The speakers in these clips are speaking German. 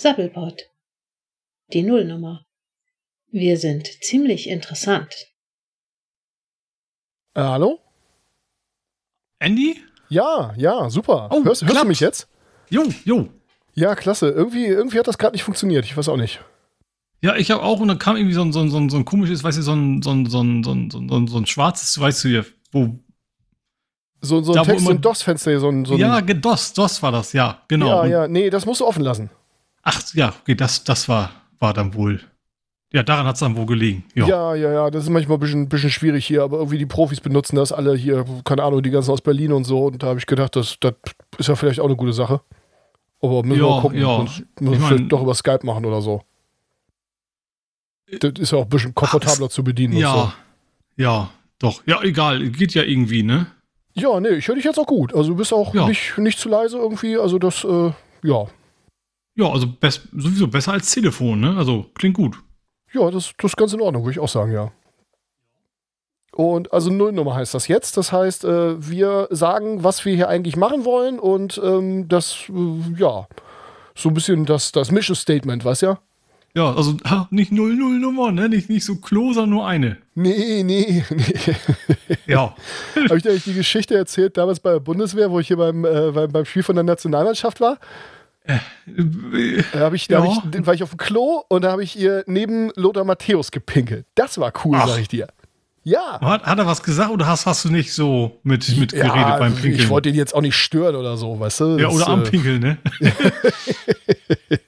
Sabbelbot. Die Nullnummer. Wir sind ziemlich interessant. Äh, hallo? Andy? Ja, ja, super. Oh, hörst, hörst du mich jetzt? Jo, jo. Ja, klasse. Irgendwie, irgendwie hat das gerade nicht funktioniert. Ich weiß auch nicht. Ja, ich habe auch, und dann kam irgendwie so ein, so ein, so ein, so ein komisches, weißt du, so ein, so ein, so ein, so ein, so ein, so ein schwarzes, weißt du hier, wo. So, so ein Da, Text- immer- und DOS-Fenster hier, so ein. So ein ja, DOS, DOS war das, ja, genau. ja, Und- ja, nee, das musst du offen lassen. Ach, ja, okay, das, das war, war dann wohl. Ja, daran hat es dann wohl gelegen. Ja. Ja, ja, ja, das ist manchmal ein bisschen, bisschen schwierig hier, aber irgendwie die Profis benutzen das alle hier, keine Ahnung, die ganzen aus Berlin und so. Und da habe ich gedacht, das, das ist ja vielleicht auch eine gute Sache. Aber müssen wir Ja, mal gucken. ja. Sonst müssen wir doch über Skype machen oder so. Das ist ja auch ein bisschen komfortabler zu bedienen. und ja, ja, doch. Ja, egal, geht ja irgendwie, ne? so. ja, nee, ich höre dich jetzt auch gut. Also du bist auch Ja. nicht, nicht zu leise irgendwie. Also das, äh, ja. Ja, also best, sowieso besser als Telefon, ne? Also klingt gut. Ja, das, das ist ganz in Ordnung, würde ich auch sagen, ja. Und also Nullnummer heißt das jetzt. Das heißt, äh, wir sagen, was wir hier eigentlich machen wollen und ähm, das, äh, ja, so ein bisschen das, das Mission Statement, weißt ja? Ja, also ha, nicht 00 Nummer, ne? Nicht, nicht so close, sondern nur eine. Nee, nee, nee. Ja. Habe ich dir eigentlich die Geschichte erzählt, damals bei der Bundeswehr, wo ich hier beim, äh, beim, beim Spiel von der Nationalmannschaft war? Da, hab ich, da Ja. hab ich, war ich auf dem Klo und da habe ich ihr neben Lothar Matthäus gepinkelt. Das war cool, Ach. sag ich dir. Ja. Hat, hat er was gesagt oder hast, hast du nicht so mit, mit geredet ja, beim Pinkeln? Ich wollte ihn jetzt auch nicht stören oder so, weißt du? ja, oder am äh, Pinkeln, ne?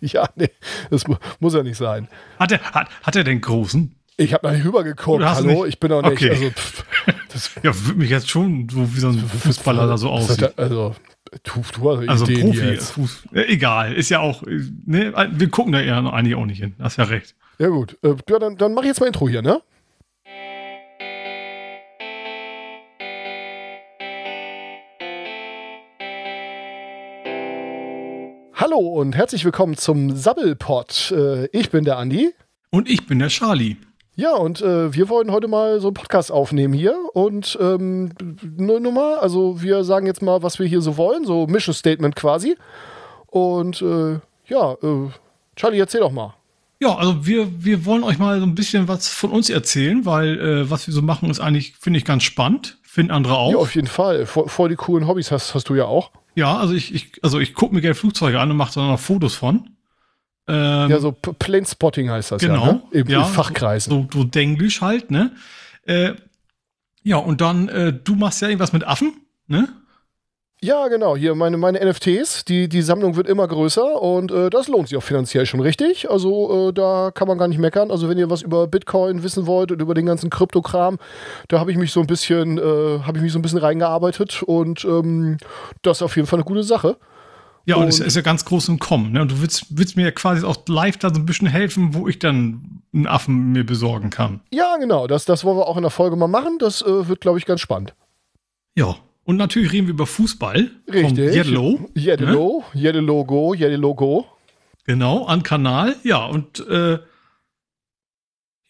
Ja, nee, das mu muss ja nicht sein. Hat er, hat, hat er den großen? Ich habe da rübergeguckt, hallo, ich bin auch nicht, Okay. also, pff, das, Ja, würde mich jetzt schon so wie so ein Fußballer da so aussieht. Also, du, du hast Also Ideen Profi. Fuß, äh, egal, ist ja auch, äh, ne, wir gucken da eher eigentlich auch nicht hin, hast ja recht. Ja gut, äh, ja, dann, dann mach ich jetzt mal Intro hier, ne? Hallo und herzlich willkommen zum Sabbelpot. Ich bin der Andi. Und ich bin der Charlie. Ja, und äh, wir wollen heute mal so einen Podcast aufnehmen hier. Und ähm, null Nummer, also wir sagen jetzt mal, was wir hier so wollen, so Mission Statement quasi. Und äh, ja, äh, Charlie, erzähl doch mal. Ja, also wir, wir wollen euch mal so ein bisschen was von uns erzählen, weil äh, was wir so machen, ist eigentlich, finde ich, ganz spannend. Finden andere auch. Ja, auf jeden Fall. Voll, voll die coolen Hobbys hast, hast du ja auch. Ja, also ich, ich, also ich gucke mir gerne Flugzeuge an und mache da noch Fotos von. Ähm, Ja, so Plane Spotting heißt das genau. ja, ne? Eben ja, in Fachkreisen. So, so Denglisch halt, ne? Äh, ja, und dann, äh, du machst ja irgendwas mit Affen, ne? Ja, genau. Hier meine, meine NFTs, die, die Sammlung wird immer größer und äh, das lohnt sich auch finanziell schon richtig. Also äh, da kann man gar nicht meckern. Also wenn ihr was über Bitcoin wissen wollt und über den ganzen Kryptokram, da habe ich mich so ein bisschen, äh, habe ich mich so ein bisschen reingearbeitet und ähm, das ist auf jeden Fall eine gute Sache. Ja, und, Und- es ist ja ganz groß im Kommen, ne? Und du willst, willst mir ja quasi auch live da so ein bisschen helfen, wo ich dann einen Affen mir besorgen kann. Ja, genau. Das, das wollen wir auch in der Folge mal machen. Das äh, wird, glaube ich, ganz spannend. Ja. Und natürlich reden wir über Fußball. Richtig. Yellow. Yellow, Yellow Go, Yellow Go. Genau, an Kanal. Ja, und äh,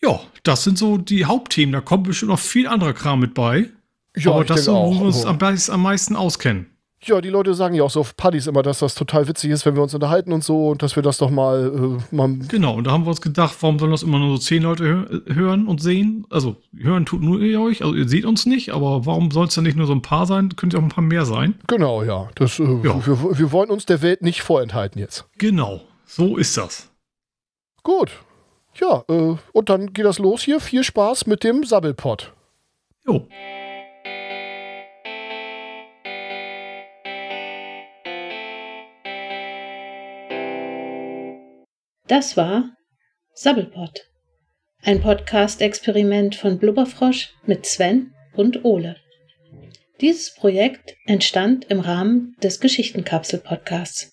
ja, das sind so die Hauptthemen. Da kommt bestimmt noch viel anderer Kram mit bei. Ja, Aber das ist denke so, wo wir uns am meisten auskennen. Ja, die Leute sagen ja auch so auf Partys immer, dass das total witzig ist, wenn wir uns unterhalten und so und dass wir das doch mal, äh, mal Genau, und da haben wir uns gedacht, warum sollen das immer nur so zehn Leute hö hören und sehen? Also, hören tut nur ihr euch, also ihr seht uns nicht, aber warum soll es dann nicht nur so ein paar sein? Könnte ja auch ein paar mehr sein. genau, ja. Das, äh, Ja. Wir, wir wollen uns der Welt nicht vorenthalten jetzt. Genau, so ist das. Gut. Ja, äh, und dann geht das los hier. Viel Spaß mit dem Sabbelpot. Jo. Das war Sabbelpot. Ein Podcast-Experiment von Blubberfrosch mit Sven und Ole. Dieses Projekt entstand im Rahmen des Geschichtenkapsel-Podcasts.